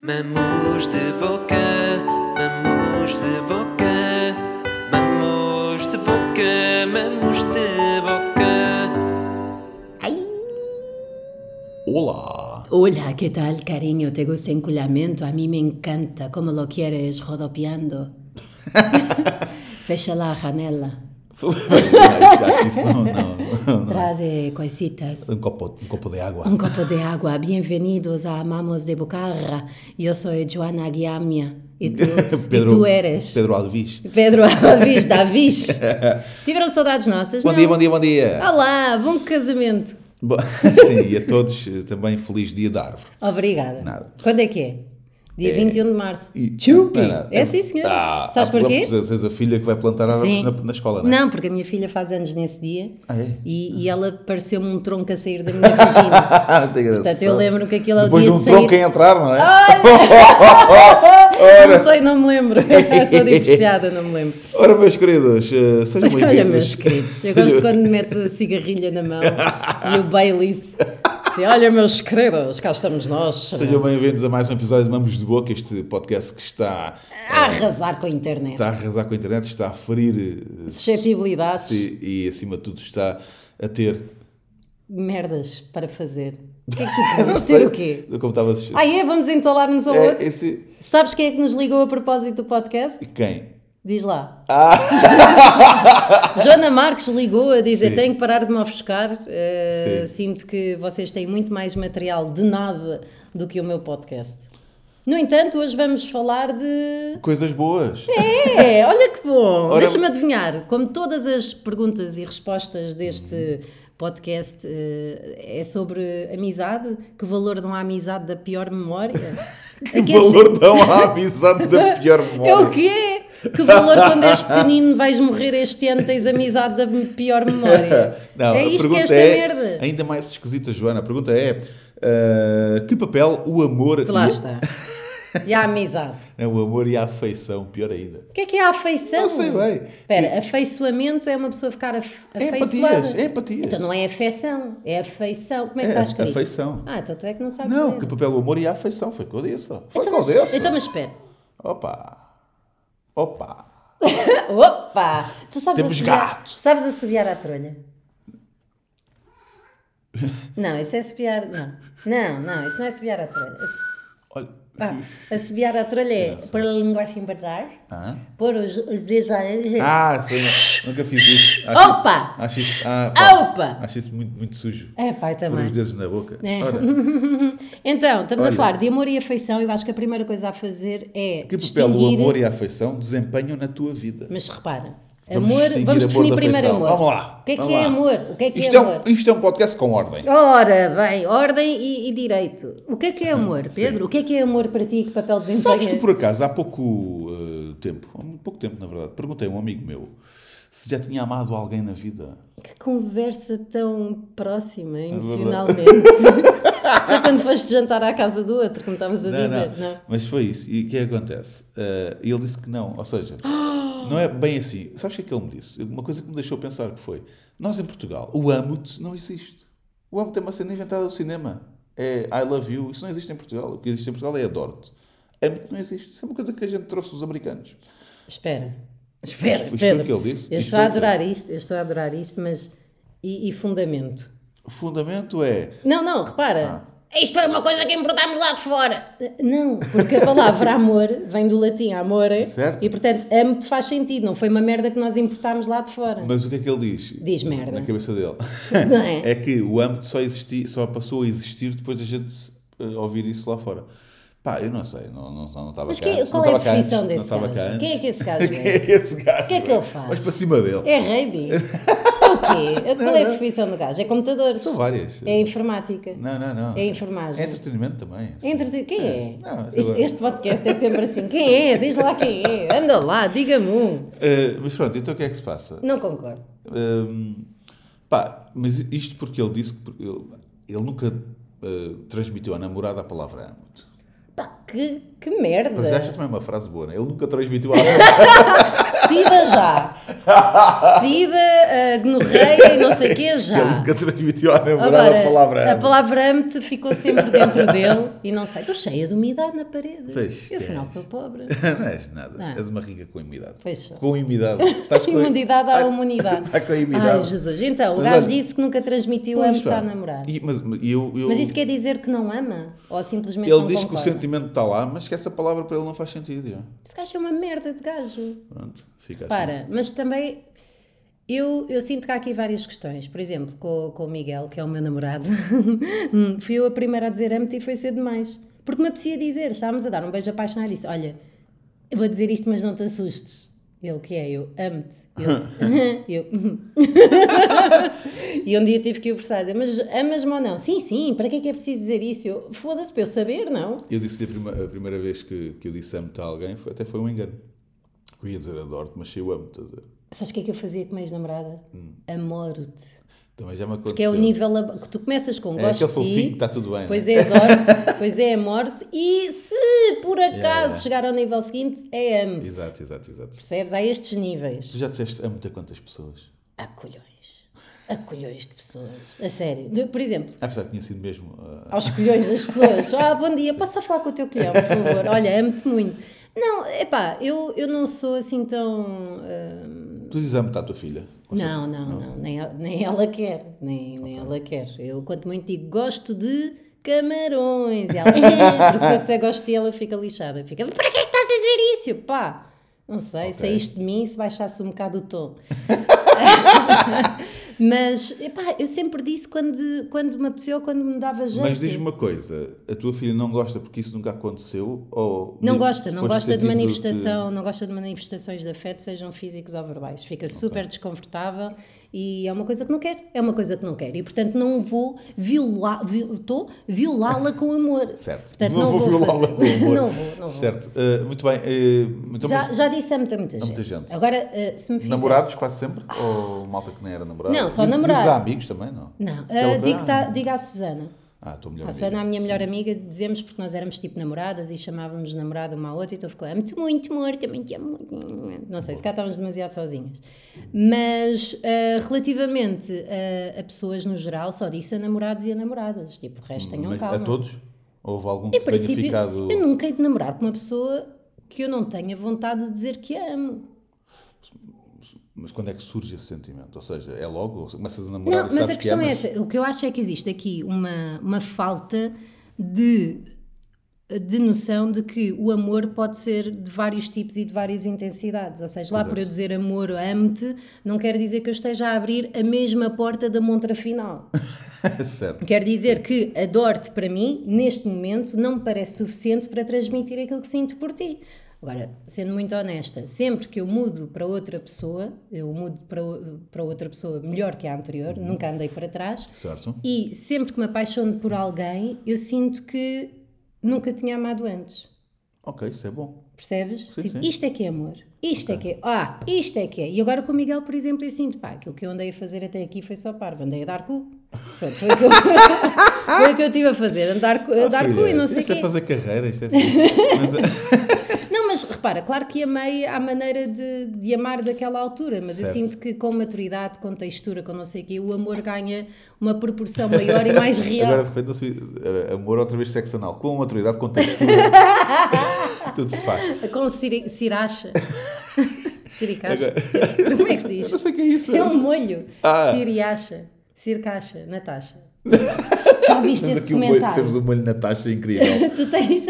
Mamos de boca, mamos de boca, mamos de boca, mamos de boca. Hola. Hola, ¿qué tal, cariño? ¿Te gusta enculamiento? A mí me encanta. ¿Cómo lo quieres? Rodopiando. Fecha la janela. Acho que isso não, não, não. Trae cositas. Um copo, um copo de água. Un copo de agua. Bienvenidos a Amamos de Bocarra. Yo soy Joana Guiamia. Y tú, y tú eres Pedro Alves. Pedro Alves Davis. Tiveram saudades nossas? Bom não? dia, bom dia, bom dia. Olá, bom casamento. Sim, e a todos eh, também feliz dia da árvore. Obrigada. Nada. Quando é que é? Dia 21 de março. E- Chupi! Não é. É sim, senhor. Ah, Sabes porquê? És a filha que vai plantar árvores na, na escola, não é? Não, porque a minha filha faz anos nesse dia Ah, é? e, e ela pareceu-me um tronco a sair da minha vagina. Portanto, eu lembro que aquilo é o Depois dia de um de sair. tronco a entrar, não é? Não sei, não me lembro. Estou divorciada, não me lembro. Ora, meus queridos, eh, sejam bem-vindos. Olha, meus queridos, eu gosto quando metes a cigarrilha na mão e o Baileys. Assim, olha, meus queridos, cá estamos nós. Sejam bem-vindos a mais um episódio de Mamos de Boca, este podcast que está, A arrasar com a internet. está a arrasar com a internet, está a ferir eh, Suscetibilidades, e, e, acima de tudo, está a ter. merdas para fazer. O que é que tu queres? Ter o quê? Como estava a Ah, é? Vamos entolar-nos ao é, outro? esse, Sabes quem é que nos ligou a propósito do podcast? Quem? Diz lá. Ah! Joana Marques ligou a dizer: Sim. tenho que parar de me ofuscar. eh, sinto que vocês têm muito mais material de nada do que o meu podcast. No entanto, hoje vamos falar de. Coisas boas. É, olha que bom! Ora- Deixa-me adivinhar. Como todas as perguntas e respostas deste podcast eh, é sobre amizade, que valor dão à amizade da pior memória? Que É que é valor dão à amizade da pior memória. É o quê? Que valor quando és pequenino vais morrer este ano tens amizade da pior memória? Não, é isto que é esta é, merda. Ainda mais esquisita, Joana. A pergunta é: ah, que papel o amor. Lá e, está. E a amizade. Não, o amor e a afeição, pior ainda. O que é que é a afeição? Não sei bem. Espera, afeiçoamento é uma pessoa ficar af É afeiçoada. empatias, é empatias. Então não é afeição, é afeição. Como é que É, está escrito? afeição. Ah, então tu é que não sabes Não, ler. que papel o amor e a afeição. Foi o que eu disse. Foi o então, que eu disse. então, mas espera. Opa! Opa! Opa! Tu sabes Temos assobiar, gato. Sabes assobiar à trolha? Não, isso é assobiar... Não, não, não isso não é assobiar à trolha. Olha. Ah, assobiar à trolha é pôr a linguagem para trás, Ah, pôr os, os dedos dizer... ah não. nunca fiz isso. Acho, Opa! Acho isso, ah, pá, Opa! Acho isso muito, muito sujo. É pai Pôr também. os dedos na boca. É. Então, estamos Olha. a falar de amor e afeição. Eu acho que a primeira coisa a fazer é que papel o distinguir... amor e a afeição desempenham na tua vida? Mas repara, Vamos amor, vamos amor definir da primeiro afeição. amor. Vamos lá, O que é que é lá. amor? O que é que isto, é é amor? um, isto é um podcast com ordem. Ora, bem, ordem e, e direito. O que é que é amor, Pedro? O que é que é amor para ti? Que papel Sabes desempenha? que por acaso, há pouco eh, tempo, há muito pouco tempo na verdade, perguntei a um amigo meu se já tinha amado alguém na vida. Que conversa tão próxima, É emocionalmente. Só quando foste jantar à casa do outro, como estavas a Não, dizer. não. Não. Mas foi isso. E o que é que acontece? Eh, ele disse que não. Ou seja, não é bem assim. Sabes o que é que ele me disse? Uma coisa que me deixou pensar que foi: nós em Portugal, o amo-te não existe. O amo-te é uma cena inventada do cinema. É I love you. Isso não existe em Portugal. O que existe em Portugal é adoro-te. Amo-te não existe. Isso é uma coisa que a gente trouxe dos americanos. Espera, espera, Isto foi o Pedro. que ele disse? Eu Isto estou a quê? adorar isto, eu estou a adorar isto, mas. E, e fundamento? O fundamento é. Não, não, repara. Ah. Isto foi uma coisa que importámos lá de fora. Não, porque a palavra amor vem do latim amore. Certo. E portanto, amo-te faz sentido. Não foi uma merda que nós importámos lá de fora. Mas o que é que ele diz? Diz merda. Na cabeça dele. Não é? é que o âmbito só, existi, só passou a existir depois da gente eh, ouvir isso lá fora. Pá, eu não sei, não, não, não estava Mas cá. antes, qual não é a profissão desse não estava cá gajo? antes. Quem é que esse gajo Quem é? é esse gajo? O que é que ele faz? Vais para cima dele. É reibi? quê? Qual é a profissão do gajo? É computadores? São várias. É informática? Não, não, não. É enfermagem? É entretenimento também. Entre... Quem é? Não, sei este, este podcast é sempre assim. Quem é? Diz lá quem é. Anda lá, diga-me um. Eh, mas pronto, então o que é que se passa? Não concordo. Hum, pá, mas isto porque ele disse que ele, ele nunca eh, transmitiu à namorada a palavra amo-te. Pá, que Que merda! Mas esta também é uma frase boa, né? Ele nunca transmitiu algo. Sida já! Sida, uh, gonorreia e não sei o quê Ele já! nunca transmitiu à namorada Agora, a palavra a amo. palavra amo-te ficou sempre dentro dele e não sei, estou cheia de umidade na parede. Pois, Eu afinal sou pobre. Não és nada. Não. És uma rica com umidade. Pois. Com umidade. Estás com Imunidade à imunidade. Está com a Ai. Jesus. Então, o gajo olha- disse que nunca transmitiu amo-te pá. à namorada. E, mas eu, eu, Mas isso quer dizer que não ama? Ou simplesmente ele não diz que o concorda? sentimento está lá, mas que essa palavra para ele não faz sentido. já. Esse gajo é uma merda de gajo. Pronto, fica assim. Para, mas também eu, eu sinto que há aqui várias questões. Por exemplo, com, com o Miguel, que é o meu namorado, fui eu a primeira a dizer amo-te e foi cedo demais. Porque me apetecia dizer, estávamos a dar um beijo apaixonado e disse: Olha, eu vou dizer isto, mas não te assustes. Ele que é, eu amo-te. Eu. e um dia tive que o forçar a dizer: Mas amas-me ou não? Sim, sim, para que é que é preciso dizer isso? Eu, Foda-se, para eu saber, não? Eu disse a primeira, a primeira vez que, que eu disse amo-te a alguém, foi, até foi um engano. Eu ia dizer adoro-te, mas eu amo-te. Sabes o que é que eu fazia com a ex-namorada? Amoro-te. Também já me aconteceu. Que é o nível ab- que tu começas com É gosto aquele de que ti, está tudo bem. pois né? é adoro-te, pois é a morte e se por acaso yeah. chegar ao nível seguinte é amo Exato, exato, exato. Percebes? Há estes níveis. Tu já disseste amo-te a quantas pessoas? Há colhões. Há colhões de pessoas. A sério. Por exemplo, Ah, já tinha sido mesmo. ah, aos colhões das pessoas. Ah, bom dia, posso só falar com o teu colhão, por favor? Olha, amo-te muito. Não, epá, eu, eu não sou assim tão. ah, Tu dizes amo-te à tua filha? Não, não, não, nem, ela- nem ela quer, nem, nem ela quer. Eu, quanto muito digo, gosto de camarões. E ela, porque se eu disser gosto de ela, fica lixada. Fica, para que é que estás a dizer isso? Pá, não sei, saíste de mim se baixasse um bocado o tom. Mas, epá, eu sempre disse quando, quando me apeteceu, quando me dava jeito. Mas diz-me uma coisa, a tua filha não gosta porque isso nunca aconteceu? Ou Não de- gosta, não gosta de manifestação, não gosta de manifestações de afeto, sejam físicos ou verbais. Fica super desconfortável e é uma coisa que não quer, é uma coisa que não quer. E portanto não vou violar, viol, estou violá-la com amor. Certo. Portanto, vou, não vou vou violá-la com amor. Não vou, não vou. Certo. Ah, muito bem. ah, então, Já, já disse a muita, muita gente. muita gente. Agora, eh, se me fizer... namorados quase sempre? Ou malta que nem era namorado? Não, só Diz- namorado. Dizes a amigos também, não? Não, eh, coisa, diga, ah, à Susana. Ah, a tua melhor A. Susana, a minha melhor amiga, dizemos porque nós éramos tipo namoradas e chamávamos namorada uma à outra, então ficou amo-te muito, amor, também te amo muito. Não sei, se cá estávamos demasiado sozinhas. Mas eh, relativamente a, a pessoas no geral, só disse a namorados e a namoradas. Tipo, o resto tenham Mas calma. A todos? Ou houve algum que Em tenha ficado... eu nunca hei de namorar com uma pessoa que eu não tenha vontade de dizer que amo. Mas quando é que surge esse sentimento? Ou seja, é logo? Ou começas a namorar Não, e mas a questão que é amas? essa. O que eu acho é que existe aqui uma, uma falta de, de noção de que o amor pode ser de vários tipos e de várias intensidades. Ou seja, lá por eu dizer amor, amo-te, não quer dizer que eu esteja a abrir a mesma porta da montra final. certo. Quer dizer que adoro-te para mim, neste momento, não me parece suficiente para transmitir aquilo que sinto por ti. Agora, sendo muito honesta, sempre que eu mudo para outra pessoa, eu mudo para, para outra pessoa melhor que a anterior, nunca andei para trás, Certo. e sempre que me apaixono por alguém, eu sinto que nunca tinha amado antes. Ok, isso é bom. Percebes? Sim, sim. Isto é que é amor. Isto é que é. Ah, isto é que é. E agora com o Miguel, por exemplo, eu sinto, pá, aquilo que eu andei a fazer até aqui foi só parvo. Andei a dar cu. Pronto, foi, o que eu, foi o que eu estive a fazer. Andar, cu- a dar cu e não sei o isto é quê. fazer carreira, isto é assim. Mas, mas repara, claro que amei à maneira de, de amar daquela altura, mas eu Certo. sinto que com maturidade, com textura, com não sei o quê, o amor ganha uma proporção maior e mais real. agora de repente, eh, amor outra vez sexo anal. Com maturidade, com textura. tudo se faz. Com ciri, siracha. Siricacha. Agora- Siri- Como é que se Eu diz? não sei o que é isso. É um molho. Ah. Siriacha. Circacha. Natasha. Já viste Temos esse aqui um molho, documentário? temos um molho na taxa incrível. tu, tens,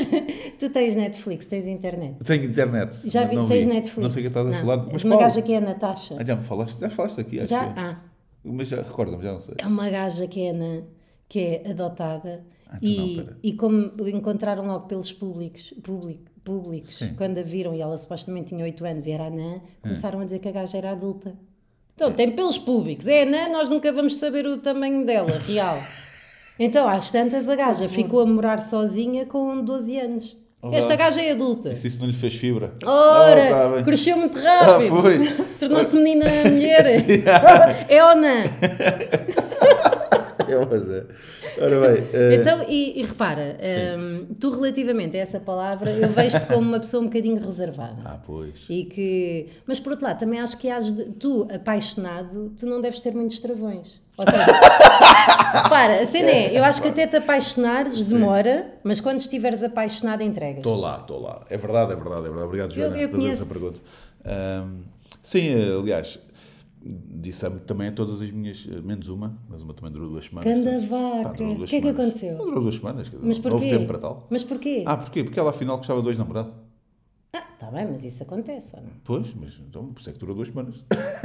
tu tens Netflix, tens internet. Tenho internet. Já vi, não tens vi. Netflix. Não sei o que estás a falar. é Mas uma gaja que é a Natasha. Ah, já me falaste? Já falaste aqui, acho Já? que é. Ah. Mas já recorda-me, já não sei. É uma gaja que é, na, que é adotada então e, não, e como encontraram logo pelos públicos, público, públicos Sim. quando a viram e ela supostamente tinha 8 anos e era anã, Ah. começaram a dizer que a gaja era adulta. Então, tem pelos públicos, é anã, nós nunca vamos saber o tamanho dela, real. Então, às tantas, a gaja ficou a morar sozinha com 12 anos. Esta gaja é adulta. Se isso não lhe fez fibra. Ora, Ah, tá cresceu muito Ah, rápido. foi. Tornou-se menina mulher. é ou não? É né? Ora bem, eh, Então, e, e repara, hum, tu relativamente a essa palavra, eu vejo-te como uma pessoa um bocadinho reservada. Ah, pois. E que, mas por outro lado, também acho que has de- tu, apaixonado, tu não deves ter muitos travões. Ou seja, repara, a cena é, eu acho que até te apaixonares demora, mas quando estiveres apaixonado, entregas. Estou lá, estou lá. É verdade, é verdade, é verdade. Obrigado, Eu- Joana, eu por fazer conheço-te. essa pergunta. Ahm, sim, aliás, disse a também a todas as minhas, menos uma, mas uma também durou duas semanas. Ganda Pá, vaca. O que é que aconteceu? Não durou duas semanas, dizer, Mas não porquê? houve tempo para tal. Mas porquê? Ah, porquê? Porque ela afinal gostava de dois namorados. Ah, tá bem, mas isso acontece, ou não? Pois, mas então, por isso é que durou duas semanas.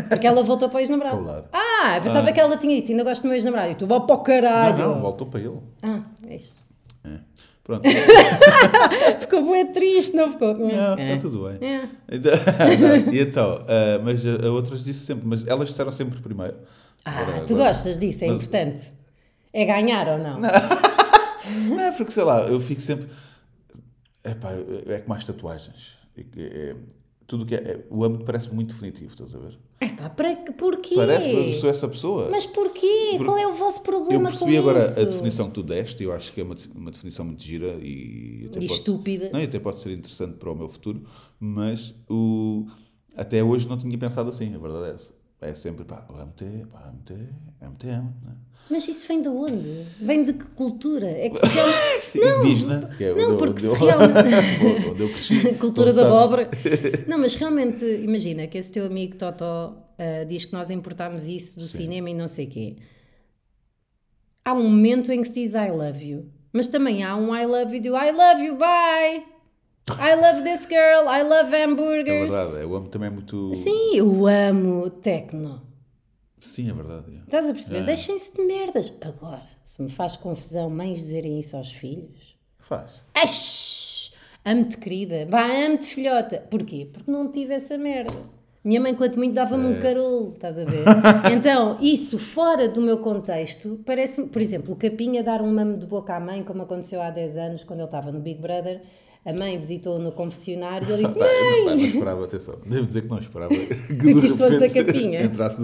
Porque ela voltou para o ex-namorado. Claro. Ah, pensava que ela tinha dito, ainda gosto do meu ex-namorado. E tu, vá para o caralho. Não, não, voltou para ele. Ah, é isto. É. Pronto. Ficou bem triste, não ficou? Não, É. está tudo bem. É. Então, e então, ah, mas a, a outras disse sempre, mas elas disseram sempre primeiro. Ah, Agora- tu agora- gostas disso, é importante. É ganhar ou não? Não é porque, sei lá, eu fico sempre. Epá, é como as tatuagens. É, é- tudo que é, é- O âmbito parece muito definitivo, estás a ver? Epá, para, que- porquê? Parece que eu sou essa pessoa. Mas porquê? Por- Qual é o vosso eu problema com percebi agora isso? a definição que tu deste, eu acho que é uma, uma definição muito gira e até E estúpida. Não, e até pode ser interessante para o meu futuro, mas o, até hoje não tinha pensado assim, a verdade é essa. É sempre, pá, o é, pá, âmbito é, âmbito é âmbito, não é? Mas isso vem de onde? Vem de que cultura? É que se realmente... Sim, indígena, que é não, onde, porque eu, se realmente- onde eu cresci. Cultura da abóbora. Não, mas realmente, imagina que esse teu amigo Totó ah, diz que nós importámos isso do cinema e não sei quê. Há um momento em que se diz I love you, mas também há um I love you do I love you, bye! I love this girl, I love É hamburgers. verdade, o âmbito também é muito. Sim, eu amo techno. Sim, é verdade. é. Estás a perceber? É. Deixem-se de merdas. Agora, se me faz confusão mães dizerem isso aos filhos. Faz. Ash! Amo-te, querida. Vá, amo-te, filhota. Porquê? Porque não tive essa merda. Minha mãe, quanto muito, dava-me um carolo, estás a ver? Então, isso fora do meu contexto, parece por exemplo, o Capinha dar um mamo de boca à mãe, como aconteceu há 10 anos, quando ele estava no Big Brother. A mãe visitou-o no confessionário e ele disse: eu não, Mãe! não esperava, atenção. Devo dizer que não esperava que isto fosse a capinha. Entrasse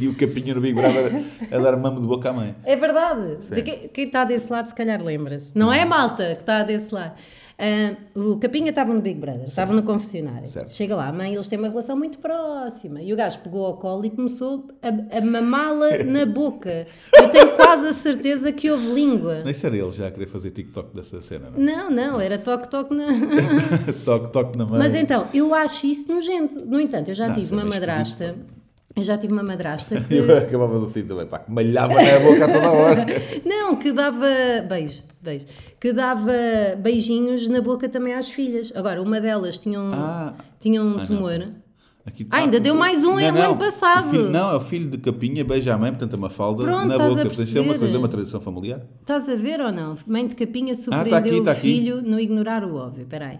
e o capinha no Big Brother a dar mamo de boca à mãe. É verdade. De quem, quem está desse lado, se calhar lembra-se. Não é a malta que está desse lado. Ah, o Capinha estava no Big Brother, estava no confessionário. Certo. Chega lá, a mãe, eles têm uma relação muito próxima. E o gajo pegou ao colo e começou a, a mamá-la na boca. Eu tenho quase a certeza que houve língua. Nem ser ele já a querer fazer TikTok dessa cena, não? Não, não, era toque-toque na. toque, toque na mãe. Mas então, eu acho isso nojento. No entanto, eu já Não, tive é uma madrasta. esquisito, Eu já tive uma madrasta que. Eu acabava assim também, pá, que malhava na boca a toda a hora. Não, que dava. Beijo, beijo. Que dava beijinhos na boca também às filhas. Agora, uma delas tinha um, Ah. tinha um Ah, não. Aqui- Ah, ainda deu mais um em- o ano passado. Filho- não, é o filho de Capinha, beija a mãe, portanto a Mafalda, Pronto, na estás a boca. Isto é uma coisa, é uma tradição familiar. Estás a ver ou não? Mãe de Capinha surpreendeu tá aqui, tá o aqui. filho no ignorar o óbvio. Espera aí.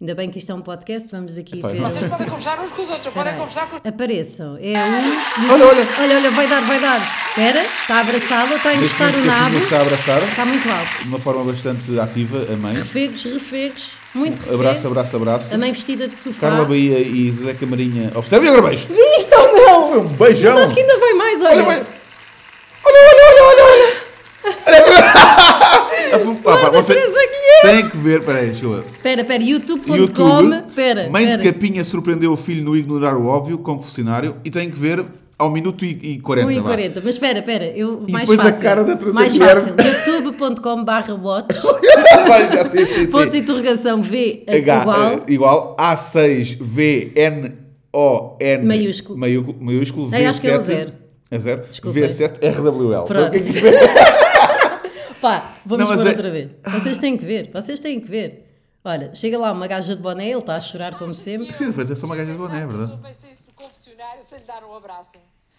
Ainda bem que isto é um podcast, vamos aqui Epá, ver. não- Vocês podem conversar uns com os outros, podem conversar com Apareçam. É um. Olha, olha. Olha, olha, vai dar, vai dar. Espera, está a abraçá-lo, está a encostar o nabo. está a abraçar, Está muito alto. de uma forma bastante ativa, a mãe. Refegos, refegos. Muito refego. Abraço, abraço, abraço. A mãe vestida de sofá. Carla Bahia e Zé Camarinha. Observe e agora beijo. Isto ou não? Foi um beijão. Mas acho que ainda vai mais, olha. Olha. Olha, olha, olha, olha, olha. olha. Pá, pá, você tem que ver, peraí, ver. Espera, espera, youtube.com. YouTube, Espera, mãe espera. de Capinha surpreendeu o filho no ignorar o óbvio, confessionário, e tem que ver ao minuto e, e 40. 1 e vá. 40. Mas espera, espera, eu, E mais depois a fácil. cara da Teresa mais fácil. youtube.com barra watch. Sei, sim, sim. Ponto de interrogação V H, igual. eh, igual A6VNON Maiúsculo. maiúsculo, maiúsculo Eu acho que é o V7 zero. É zero? Desculpa. V7RWL. Pronto. O que é? Pá, vamos Não, pôr é- outra vez. Vocês têm que ver, vocês têm que ver. Olha, chega lá uma gaja de boné, ele está a chorar como sempre. Sim, depois é só uma gaja de boné, é verdade. Resolvem-se isso do confessionário se lhe dar um abraço.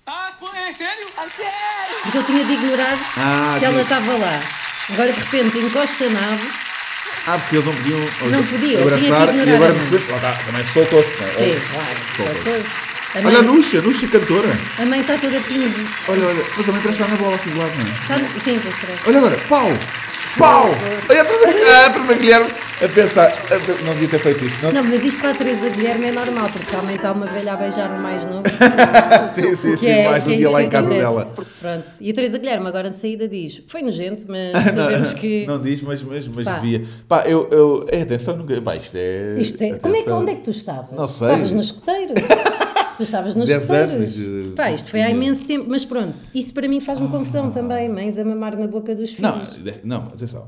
Ah, pô, é sério? A sério? Porque ele tinha de ignorar Ah, que ela estava lá. Agora de repente encosta a nave. Ah, porque eles não podiam Não podiam, tinha que abraçar ignorar e agora mãe. de repente, lá está, também soltou-se. não é? Sim, Olha, claro. soltou-se. A Olha a mãe, Nuxa, Nuxa cantora. a mãe está toda pingue. Olha, olha, mas também parece estar na bola assim do lado, não é? Está- Sim, pois parece. Olha agora, pau! Pau! Olha a Teresa, a Teresa Guilherme a pensar. a Não devia ter feito isto. Não? Não, mas isto para a Teresa Guilherme é normal, porque realmente há uma velha a beijar um mais novo. sim, sim, sim. é- mais que um é dia lá em casa acontece. dela. Pronto. E a Teresa Guilherme agora de saída diz: Foi nojento, mas sabemos que. Não diz, mas, mas, mas Pá. devia. Pá, eu. eu é, atenção, nunca. Pá, isto é. Isto é- Como é que, onde é que tu estavas? Não sei. Estavas no escoteiro. Tu estavas nos Dez escoteiros. anos, eh, Pá, isto foi há imenso tempo, mas pronto, isso para mim faz-me confusão também. Mães a mamar na boca dos filhos. Não, não, atenção.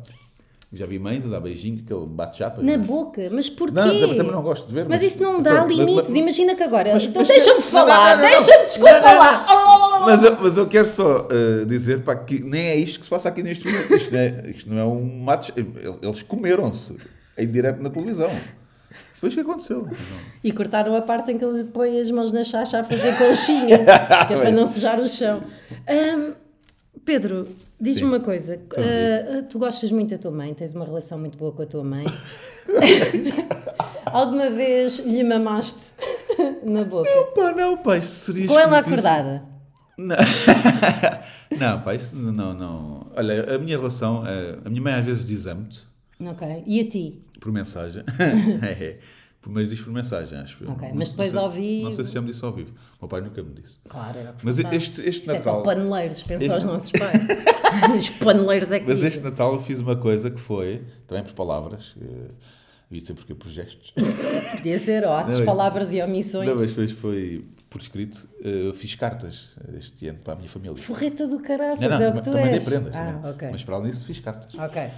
Já vi mães a dar beijinho, aquele bate-chapa. Na boca, mas porquê? Não, também, também não gosto de ver. Mas isso não dá Pronto, mas- limites. mas- Imagina que agora. Mas- então mas- deixa-me falar, deixa-me, desculpa lá. Mas eu, mas eu quero só eh, dizer pá, que nem é isto que se passa aqui neste momento. Isto, não é, isto não é um mato. Eles comeram-se em direto na televisão. Foi isso que aconteceu. E cortaram a parte em que ele põe as mãos na chacha a fazer conchinha, que é para não sujar o chão. Ahm, Pedro, diz-me uma coisa. Ah, tu gostas muito da tua mãe, tens uma relação muito boa com a tua mãe. Alguma vez lhe mamaste na boca? Pá, não, pá, isso seria Com ela acordada? Não. não, pá, isso não, não. Olha, a minha relação, eh, a minha mãe às vezes diz amo-te Ok. E a ti? por mensagem. É, é. Mas diz por mensagem, acho eu. Ok, Não- mas depois não sei, ao vivo- Não sei se já me disse ao vivo. O meu pai nunca me disse. Claro, era Mas este, este Isso é Natal. paneleiros, pensa aos nossos pais. Os paneleiros é que Mas este Natal eu fiz uma coisa que foi, também por palavras, eh, e sei porque por gestos. Podia ser, ó, atos, Não, palavras e omissões. Não, mas depois foi por escrito. eh, Eu fiz cartas este ano para a minha família. Forreta do caraças, Não, não, é o também, que tu também és. prendas. ah, também. ok. Mas para além disso fiz cartas. Ok.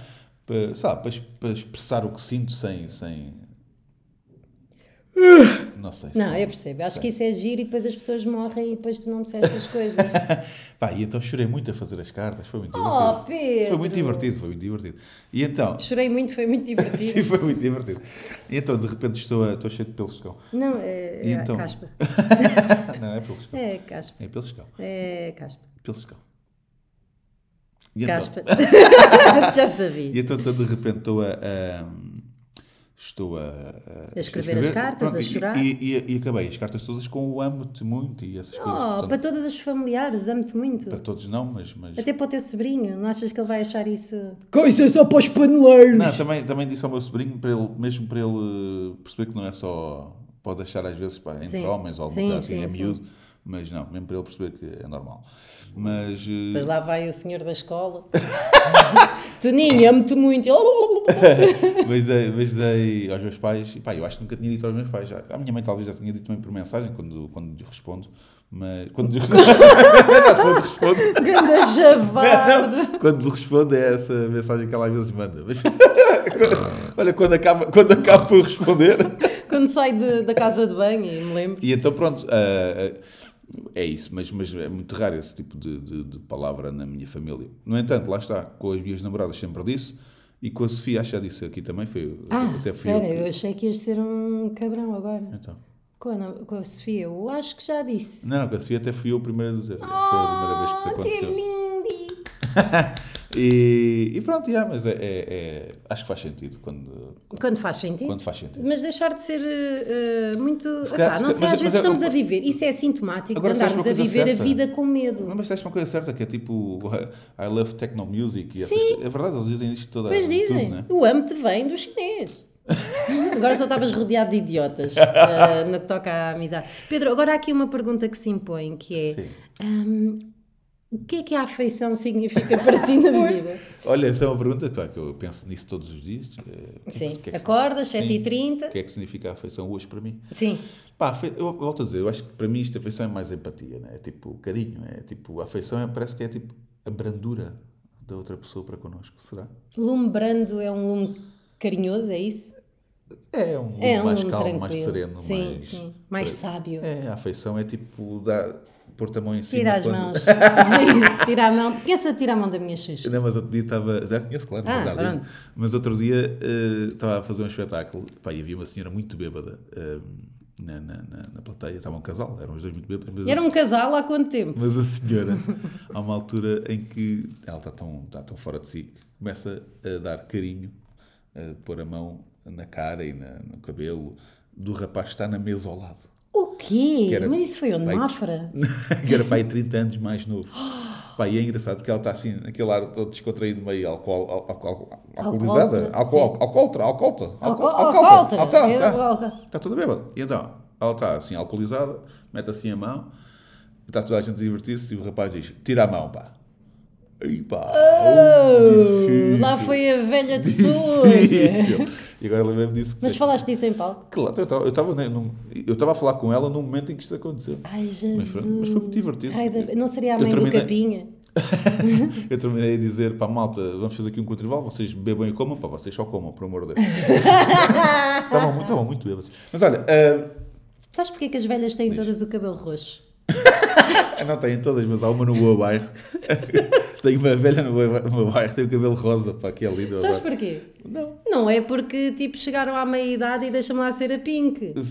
Para, lá, para, para expressar o que sinto sem. sem... Não sei. Não, eu percebo. Acho que isso é giro e depois as pessoas morrem e depois tu não disseste as coisas. Pá, e então chorei muito a fazer as cartas. Foi muito Oh, divertido. Pedro! Foi muito divertido, foi muito divertido. E então. Chorei muito, foi muito Sim, divertido. foi muito divertido. E então, de repente, estou, a- estou cheio de pelos de cão. Não, é, E é então? caspa. Não, é pelos de cão. É caspa. É pelos de cão. É caspa. Pelos de cão. E então- Caspa. Já sabia. E então, então, de repente, estou a. a- estou a, a, A escrever as cartas, a e- chorar. E, e, e acabei as cartas todas com o amo-te muito e essas coisas. Oh, Portanto, para todas as familiares, amo-te muito. para todos não, mas. mas... Até para o teu sobrinho, não achas que ele vai achar isso? Isso é só para os paneleiros. Não, também, também disse ao meu sobrinho, para ele, mesmo para ele perceber que não é só. Pode achar às vezes pá, entre Sim. homens ou coisa assim, sim, é sim. Mas não, mesmo para ele perceber que é normal. Mas. eh, Depois lá vai o senhor da escola. Toninho, amo-te muito. mas, dei, mas dei aos meus pais, e pá, eu acho que nunca tinha dito aos meus pais. A minha mãe talvez já tinha dito também por mensagem, quando, quando lhe respondo. Mas quando lhe respondo, quando respondo, Ganda quando lhe respondo é essa mensagem que ela às vezes manda. Mas, olha, quando acaba, quando acaba por responder, Quando sai de- da casa de banho, e me lembro. E então, pronto, ah, ah, é isso, mas, mas é muito raro esse tipo de, de, de palavra na minha família. No entanto, lá está, com as minhas namoradas sempre disse, e com a Sofia, acho que já disse aqui também, foi, Ah, até fui espera, eu. que- eu achei que ias ser um cabrão agora. Então. Com a, com a Sofia, eu acho que já disse. Não, não, com a Sofia até fui eu o primeiro a dizer. foi a primeira vez que isso Oh, que aconteceu. lindo! E, e pronto, yeah, mas é, é- é- acho que faz sentido quando, Quando faz sentido. quando faz sentido. Mas deixar de ser eh, muito. calhar- Epá, se não calhar- sei, mas- às vezes mas é- estamos a viver. Isso é sintomático Agora, de andarmos a viver certa? a vida com medo. Não, mas tens uma coisa certa que é tipo I love techno music e Sim. coisas. É verdade, eles dizem isto toda Pois dizem, tudo, né? o amo-te vem do chinês. agora só estavas rodeado de idiotas eh, no que toca à amizade. Pedro, agora há aqui uma pergunta que se impõe, que é Sim. O que é que a afeição significa para ti na vida? Olha, essa é uma pergunta pá, que eu penso nisso todos os dias. Eh, é Sim, que é que- acordas, Sim. 7h30. O que é que significa a afeição hoje para mim? Sim, Pá, eu volto a dizer, eu acho que para mim isto, a afeição é mais empatia, né? é tipo carinho, é tipo, a afeição é, parece que é tipo a brandura da outra pessoa para connosco, será? lume brando é um lume carinhoso, é isso? É um, É um mais lume calmo, tranquilo. mais sereno, sim, mais... sim, mais sábio. É, a afeição é tipo dar, pôr-te a mão em cima. Tira as quando- mãos. Sim, tira a mão. Conhece a tirar a mão da minha xuxa? Não, mas outro dia estava. Já conheço, claro, Ah, mas, pronto. mas outro dia eh, estava a fazer um espetáculo pá, e havia uma senhora muito bêbada eh, na, na, na, plateia. Estava um casal, eram os dois muito bêbados. Era um casal há quanto tempo? Mas a senhora, há uma altura em que ela está tão, está tão fora de si que começa a dar carinho, a pôr a mão na cara e na- no cabelo do rapaz que está na mesa ao lado. O quê? Que era- Mas isso foi onde? Pai- Mafra? que era para aí 30 anos mais novo. Pá, e é engraçado porque ela está assim, naquele ar todo descontraído, meio alcool, al- alcool, alcoolizada. Alcoólatra, alcoólatra. Alco- alcoólatra. Está alco- Está toda bêbada. E então, ela está assim, alcoolizada, mete assim a mão, está toda a gente a divertir-se e o rapaz diz: tira a mão, pá. Ei, pá. difícil. Lá foi a velha. Difícil. E agora lembrei-me disso. que Mas disseste. falaste disso em palco? Claro, eu estava- eu estava né, num- eu estava a falar com ela no momento em que isto aconteceu. Ai, Mas Jesus. foi, mas foi muito divertido. Ai, Não seria a mãe do terminei- Capinha? Eu terminei a dizer para a malta: vamos fazer aqui um contrival, vocês bebam e comam, para vocês só comam, por amor de Deus. estavam, muito, muito bêbados. Mas olha, ah, Sabes porque é que as velhas têm todas o cabelo roxo? não têm todas, mas há uma no meu bairro. Tem uma velha no meu, bairro, tem o cabelo rosa, para que é lindo. Sabes porquê? Não. Não é porque tipo chegaram à meia-idade e deixam lá ser a pink.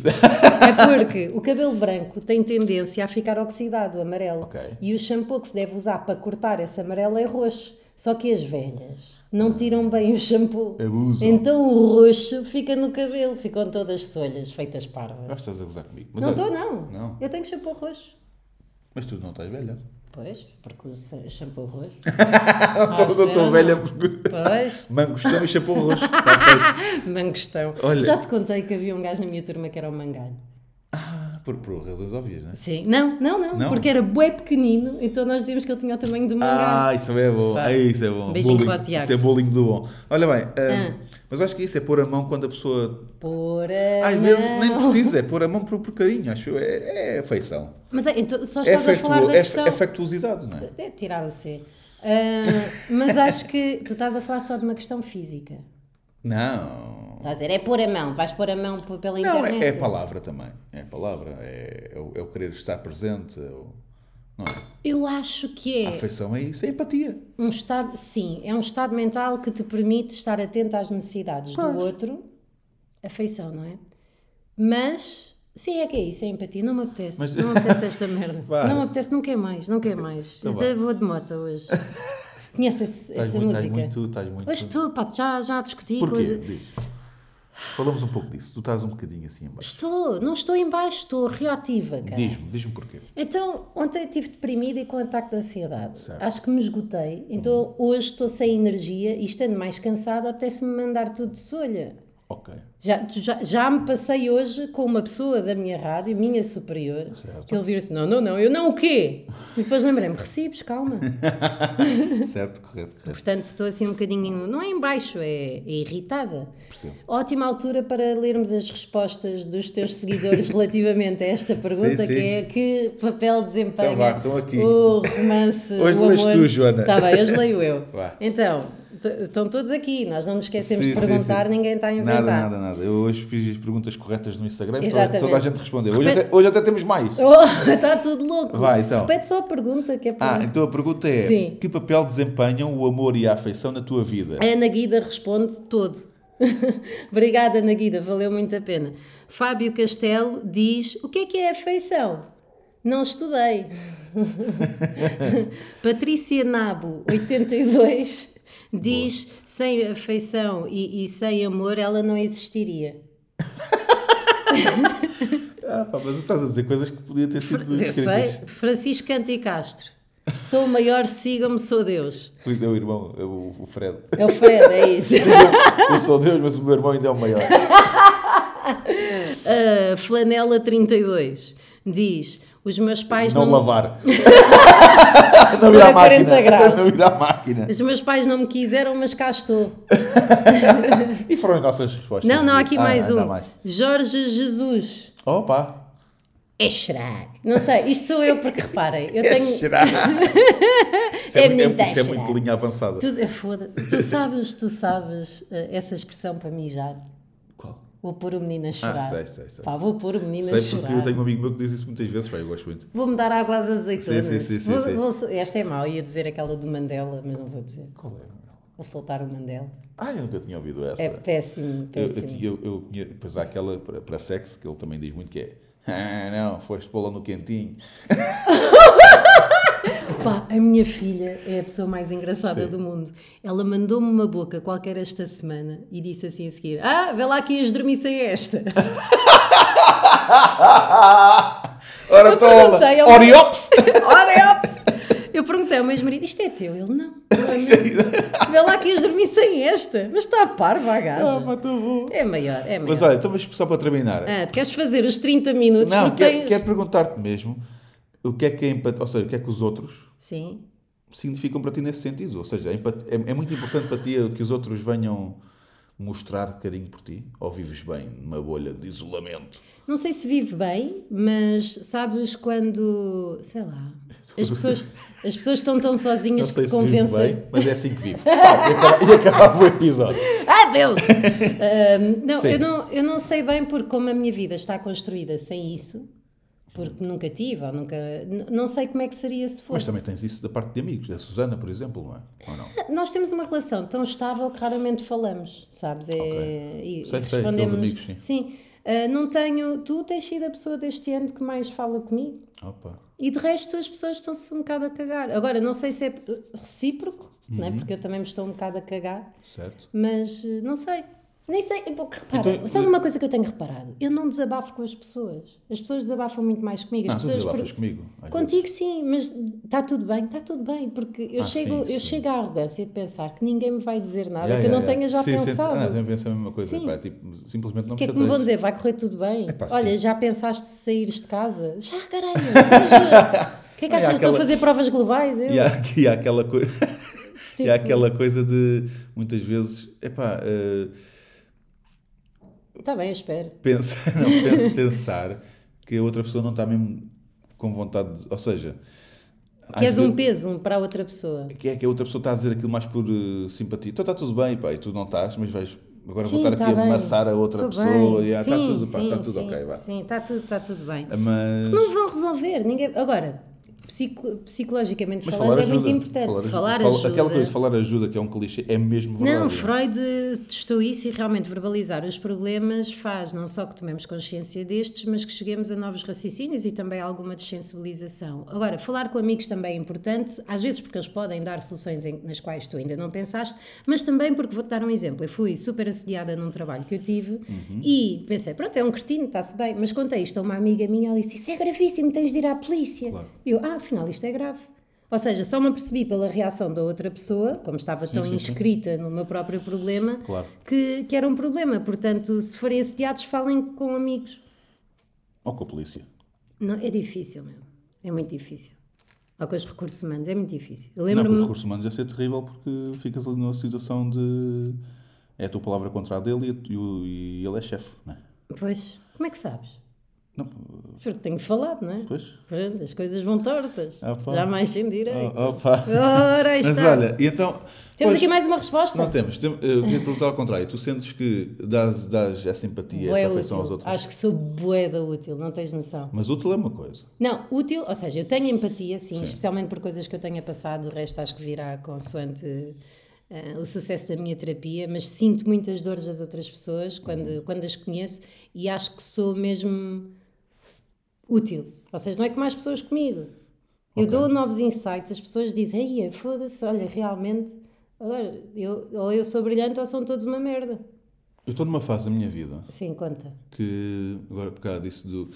É porque o cabelo branco tem tendência a ficar oxidado, amarelo. Ok. E o shampoo que se deve usar para cortar esse amarelo é roxo. Só que as velhas não tiram bem o shampoo. Abusam. Então o roxo fica no cabelo, ficam todas solhas, feitas parvas. Ah, estás a gozar comigo. Mas Não estou, não. Não. Eu tenho shampoo roxo. Mas tu não estás velha. Pois, porque uso shampoo roxo. Não estou- não. velha porque. Pois, Mangostão e chapéu roxo. Feito. mangostão. Olha- Já te contei que havia um gajo na minha turma que era o mangalho. Ah, por, por razões óbvias, não é? Sim. Não, não, não, Não? Porque era bué pequenino, então nós dizíamos que ele tinha o tamanho do mangalho. Ah, isso é bom. Ah, isso é bom. Beijinho Bullying. para o Tiago. Isso é bullying do bom. Olha bem, ah, Ah. Mas eu acho que isso é pôr a mão quando a pessoa. Por a Às vezes nem mão. precisa, é pôr a mão por, por carinho, acho eu. É, é afeição. Mas é, então, só É, estás a falar da é, questão... é afectuosidade, não é? É tirar o C. Ah, mas acho que tu estás a falar só de uma questão física. Não. Estás a dizer, é pôr a mão, vais pôr a mão pela Não, internet. é, é a palavra também. É a palavra. É, é, o, é o querer estar presente. é o- não é? Eu acho que A é afeição é isso, é empatia. um estado, sim, é um estado mental que te permite estar atento às necessidades do outro. Afeição, não é? Mas, sim, é que é isso, é empatia. Não me apetece, Mas- não me apetece esta merda. Vá. Não me apetece, não quer mais, não quer mais. Tá Até vou de moto hoje. Conhece Estás essa muito, música? estás muito, estás muito. Hoje estou, pá, já, já discuti. Porquê? Diz. Falamos um pouco disso. Tu estás um bocadinho assim embaixo. Estou, não estou em baixo, estou reativa, cara. Diz-me, diz-me porquê. Então, ontem estive deprimida e com ataque de ansiedade. Certo. Acho que me esgotei. Então, hoje estou sem energia e estando mais cansada, apetece-me mandar tudo de solha. Ok. Já, já, já me passei hoje com uma pessoa da minha rádio, minha superior, Certo. que ele vira assim: não, não, não, eu não o quê? E depois lembrei-me: recibos, calma. certo, correto, correto. Portanto, estou assim um bocadinho, não é em baixo, é, é irritada. Percebo. Ótima altura para lermos as respostas dos teus seguidores relativamente a esta pergunta, Sim, sim. que é que papel desempenha Então vá, estão aqui. o romance, Hoje o lês amor. tu, Joana. Está bem, hoje leio eu. Vá. Então, estão todos aqui, nós não nos esquecemos Sim, de sim, perguntar, sim. ninguém está a inventar. Nada, nada, nada. Eu hoje fiz as perguntas corretas no Instagram, toda, Exatamente. toda a gente respondeu. Hoje Repete- até, hoje até temos mais. Oh, está tudo louco. Vai, então. Repete só a pergunta, que é para... Ah, então a pergunta é: Sim. que papel desempenham o amor e a afeição na tua vida? A Ana Guida responde todo. Obrigada, Ana Guida, valeu muito a pena. Fábio Castelo diz: O que é que é afeição? Não estudei. Patrícia Nabo, 82, diz: Sem afeição e, e sem amor ela não existiria. Ah, pá, mas tu estás a dizer coisas que podia ter sido Eu sei. Francisco Anti Castro. Sou o maior, sigam-me, sou Deus. É o irmão, é o, o Fred. É o Fred, é isso. Eu sou Deus, mas o meu irmão ainda é o maior. A Flanela 32 diz: Os meus pais Não não, lavar. não ir à 40 máquina. graus. Não ir à máquina. Os meus pais não me quiseram, mas cá estou. E foram as nossas respostas. Não, não, há aqui Ah, mais um. mais. Jorge Jesus. Opa! É chorar. Não sei, isto sou eu porque reparem, eu É tenho. cheirar. Isso É é, menino, muito- é cheirar. muito linha avançada. Tu, é, foda-se. Tu sabes, tu sabes eh, essa expressão para mijar? Qual? Vou pôr o menino a chorar. Ah, sei, sei, sei. Pá, vou pôr o menino a Sei porque chorar. eu tenho um amigo meu que diz isso muitas vezes, pá, eu gosto muito. Vou-me dar água às azeitonas. Sim, sim, sim, sim, Vou- sim. vou- esta é mau, ia dizer aquela do Mandela, mas não vou dizer. Qual é? Vou soltar o Mandela. Ah, eu nunca tinha ouvido essa. É péssimo, Eu, eu, péssimo. tinha- eu, eu, conhe- depois há aquela para, para sexo que ele também diz muito que é ah, não, foste pô-la no quentinho. Pá, a minha filha é a pessoa mais engraçada do mundo. Ela mandou-me uma boca qualquer esta semana e disse assim a seguir: Ah, vê lá que ias dormir sem esta. Ora, Eu perguntei ao- Oriops! Ora, ops! Eu perguntei ao meu ex-marido: isto é teu? Ele não. Vê lá que ias dormir sem esta. Mas está a parva a Ah, pá, bom. É maior, é maior. Mas olha, então mas só para terminar. Ah, queres fazer os 30 minutos não, porque quer, tens... quer perguntar-te mesmo o que é que é empatia, ou seja, o que é que os outros Sim. significam para ti nesse sentido. Ou seja, a empat- é, é muito importante para ti que os outros venham mostrar carinho por ti, ou vives bem numa bolha de isolamento. Não sei se vive bem, mas sabes quando, sei lá, as pessoas, as pessoas estão tão sozinhas que se se vive convencem. bem, mas é assim que vive. Pá, e, acaba- acabava o episódio. Ah, Deus! Ahm, não, Sim. eu não, eu não sei bem porque como a minha vida está construída sem isso, porque nunca tive, ou nunca. Não sei como é que seria se Mas fosse. também tens isso da parte de amigos, da Susana, por exemplo, não é? Ou não? Nós temos uma relação tão estável que raramente falamos, sabes? É, e, Sei, e sei, aqueles amigos, sim. Sim. Ah, não tenho. Tu tens sido a pessoa deste ano que mais fala comigo. Opa. E de resto as pessoas estão-se um bocado a cagar. Agora, não sei se é recíproco, né? Uhum. porque eu também me estou um bocado a cagar, Certo? mas eh, não sei. Nem sei, porque repara, Então, sabes uma coisa que eu tenho reparado? Eu não desabafo com as pessoas. As pessoas desabafam muito mais comigo. As Não, tu pessoas desabafas per- comigo. Contigo sim, mas está tudo bem, está tudo bem, porque eu, Ah, chego, sim, eu sim. chego à arrogância de pensar que ninguém me vai dizer nada Yeah, que eu não yeah, tenha já yeah. Sim, sim. pensado. Ah, também penso a mesma coisa. Sim. pá, tipo, simplesmente não O que é que me vão dizer? Vai correr tudo bem? Epá, Olha, sim. já pensaste saíres de casa? Já, caralho! O que é que Ah, e achas que estou a fazer provas globais? Eu? E há, e há aquela coisa. E Tipo, há aquela coisa de muitas vezes, epá, uh, Está bem, eu espero. pensa, não, pensa- pensar que a outra pessoa não está mesmo com vontade, de, ou seja, Que és um peso para a outra pessoa. que é que a outra pessoa está a dizer aquilo mais por uh, simpatia. Então está tudo bem, pá, e tu não estás, mas vais agora Sim, vou estar aqui tá a bem. amassar a outra Tô pessoa bem. e ah, está tudo, pá, está sim, tudo sim, ok, vá. Sim, está tudo, está tudo bem. Mas Não vão resolver. Ninguém... Agora, psico- psicologicamente Mas falando, falar é muito importante. Falar, fala- ajuda. Aquela coisa de falar ajuda, que é um clichê, é mesmo verdade. Não, Freud testou isso e realmente verbalizar os problemas faz não só que tomemos consciência destes, mas que cheguemos a novos raciocínios e também a alguma desensibilização. Agora, falar com amigos também é importante, às vezes porque eles podem dar soluções em- nas quais tu ainda não pensaste, mas também porque vou-te dar um exemplo. Eu fui super assediada num trabalho que eu tive Uhum. e pensei, pronto, é um cretino, está-se bem, mas contei isto a uma amiga minha, ela disse, isso é gravíssimo, tens de ir à polícia. Claro. Eu, ah, afinal isto é grave. Ou seja, só me apercebi pela reação da outra pessoa, como estava tão sim, sim. inscrita no meu próprio problema, Claro. que, que era um problema. Portanto, se forem assediados, falem com amigos. Ou com a polícia. Não, é difícil mesmo. É muito difícil. Ou com os recursos humanos, é muito difícil. Eu Não, com lembro-me. recursos humanos ia ser terrível porque ficas ali numa situação de. É a tua palavra contra a dele e, e e ele é chefe, não é? Pois, como é que sabes? Não, Porque tenho falado, não é? pois. Pronto, as coisas vão tortas. Ah, pá. Já mais sem direito. Opa. Ora, aí Mas está. olha, e então. Temos pois, aqui mais uma resposta. Não temos. Tem- Eu queria perguntar ao contrário. Tu sentes que dás, dás essa empatia, Bué essa afeição aos útil. outros? Acho que sou boeda útil, não tens noção. Mas útil é uma coisa. Não, útil, ou seja, eu tenho empatia, sim, especialmente por coisas que eu tenha passado, o resto acho que virá consoante eh, o sucesso da minha terapia, mas sinto muitas dores das outras pessoas quando, quando as conheço e acho que sou mesmo útil. Ou seja, não é como as pessoas comigo. Eu dou novos insights, as pessoas dizem, ei, foda-se, olha, realmente, agora, eu, ou eu sou brilhante ou são todos uma merda. Eu estou numa fase da minha vida Sim, conta. que. Agora, por causa disso do.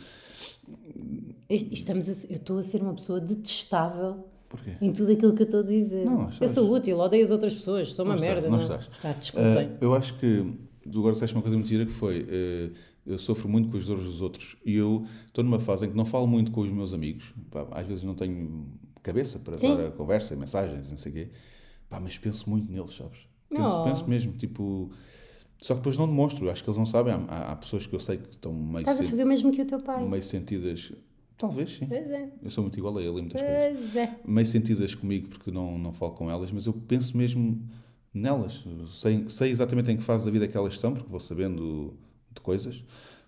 Estamos a eu estou a ser uma pessoa detestável Porquê? em tudo aquilo que eu estou a dizer. Não, eu sou útil, odeio as outras pessoas, sou uma Não estás, merda. não não estás. Ah, desculpem. Ah, eu acho que tu agora disseste uma coisa mentira que foi ah, eu sofro muito com as dores dos outros e eu estou numa fase em que não falo muito com os meus amigos Pá, às vezes não tenho cabeça para Sim. dar a conversa, mensagens, não sei o quê Pá, mas penso muito neles, sabes? Penso, Oh. penso mesmo, tipo só que depois não demonstro, acho que eles não sabem há, há- pessoas que eu sei que estão meio, Estás a fazer o mesmo que o teu pai. meio sentidas talvez sim, Pois é, eu sou muito igual a ele em muitas coisas pois é. meio sentidas comigo porque não, não falo com elas, mas eu penso mesmo nelas. Sei, sei exatamente em que fase da vida é que elas estão, porque vou sabendo de coisas.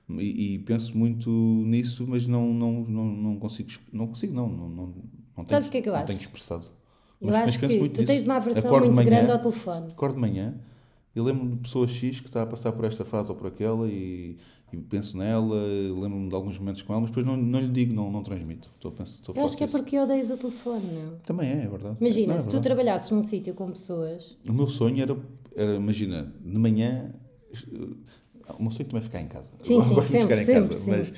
E, e penso muito nisso, mas não, não, não, não consigo. Não consigo, não. não, não, não tenho, Sabes o que é que eu não acho? tenho expressado. Eu Mas- mas acho penso que muito tu nisso. tens uma aversão Acordo muito manhã, grande ao telefone. Acordo de manhã e lembro-me de pessoa X que está a passar por esta fase ou por aquela e, e penso nela, lembro-me de alguns momentos com ela, mas depois não, não lhe digo, não, não transmito. Estou a pensar, estou Eu acho que é isso. porque odeias o telefone, não? Também é, é verdade. Imagina, é se tu verdade. trabalhasses num sítio com pessoas. O meu sonho era, era imagina, de manhã. O meu sonho também é ficar em casa. Sim, sim, gosto de sempre, ficar em sempre, casa, sim. mas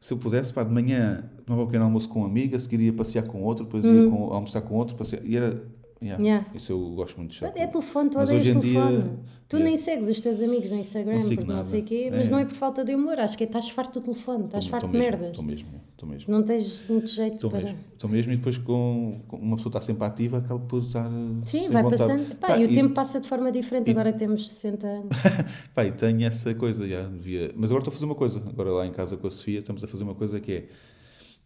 se eu pudesse, pá, de manhã tomava um pequeno almoço com um amigo, a seguir ia passear com outro, depois ia com- almoçar com outro, passear, e era. Yeah. Yeah. Isso eu gosto muito de estar. É telefone, tu odeias em dia- telefone. tu Yeah. nem segues os teus amigos no Instagram Não porque não nada. sei o quê, mas É. não é por falta de humor, acho que é estás farto do telefone, estás Tô- farto tô de merdas. Estou mesmo, estou mesmo. Não tens muito jeito Estou para. Estou mesmo e depois com, com uma pessoa está sempre ativa acaba por estar. Sim, sem vai vontade. passando. Pá, Pá, e o tempo passa de forma diferente e- agora que temos 60 anos. Pá, e tenho essa coisa, já devia. Mas agora estou a fazer uma coisa. Agora lá em casa com a Sofia estamos a fazer uma coisa que é.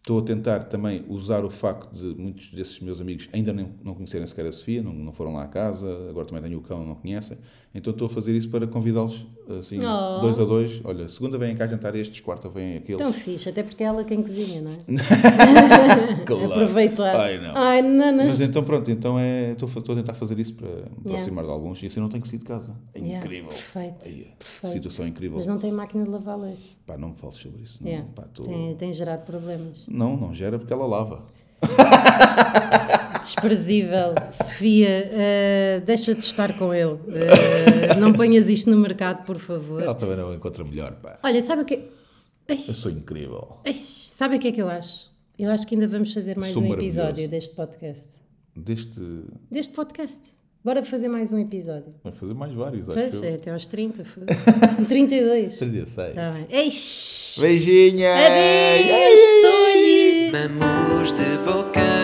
Estou a tentar também usar o facto de muitos desses meus amigos ainda não, não conhecerem sequer a Sofia, não, não foram lá à casa, agora também tenho o cão, não conhecem. Então estou a fazer isso para convidá-los assim, Oh. dois a dois. Olha, segunda vêm cá jantar estes, quarta vêm aqueles. Tão fixe, até porque é ela quem cozinha, não é? Claro. Aproveitar. Ai, não. Ai. Mas então pronto, então é, estou, estou a tentar fazer isso para me aproximar de alguns e assim não tenho que sair de casa. É Yeah, incrível. perfeito, perfeito. Situação incrível. Mas não tem máquina de lavar louça. Pá, não me fales sobre isso. Não, Yeah. pá, tô- tem, tem gerado problemas. não, não gera porque ela lava. Desprezível. Sofia, eh, deixa de estar com ele. Eh, não ponhas isto no mercado, por favor. Ela também não encontra melhor, pá. Olha, sabe o que. Ai, Eu sou incrível. ai, sabe o que é que eu acho? Eu acho que ainda vamos fazer mais Sou um episódio deste podcast. Deste. Deste podcast. Bora fazer mais um episódio. Vai fazer mais vários, acho é eu. até aos 30. foda-se. 32. 36. Tá bem. Eish! Beijinhos! Adeus! Sou-lhe! Mamos de boca,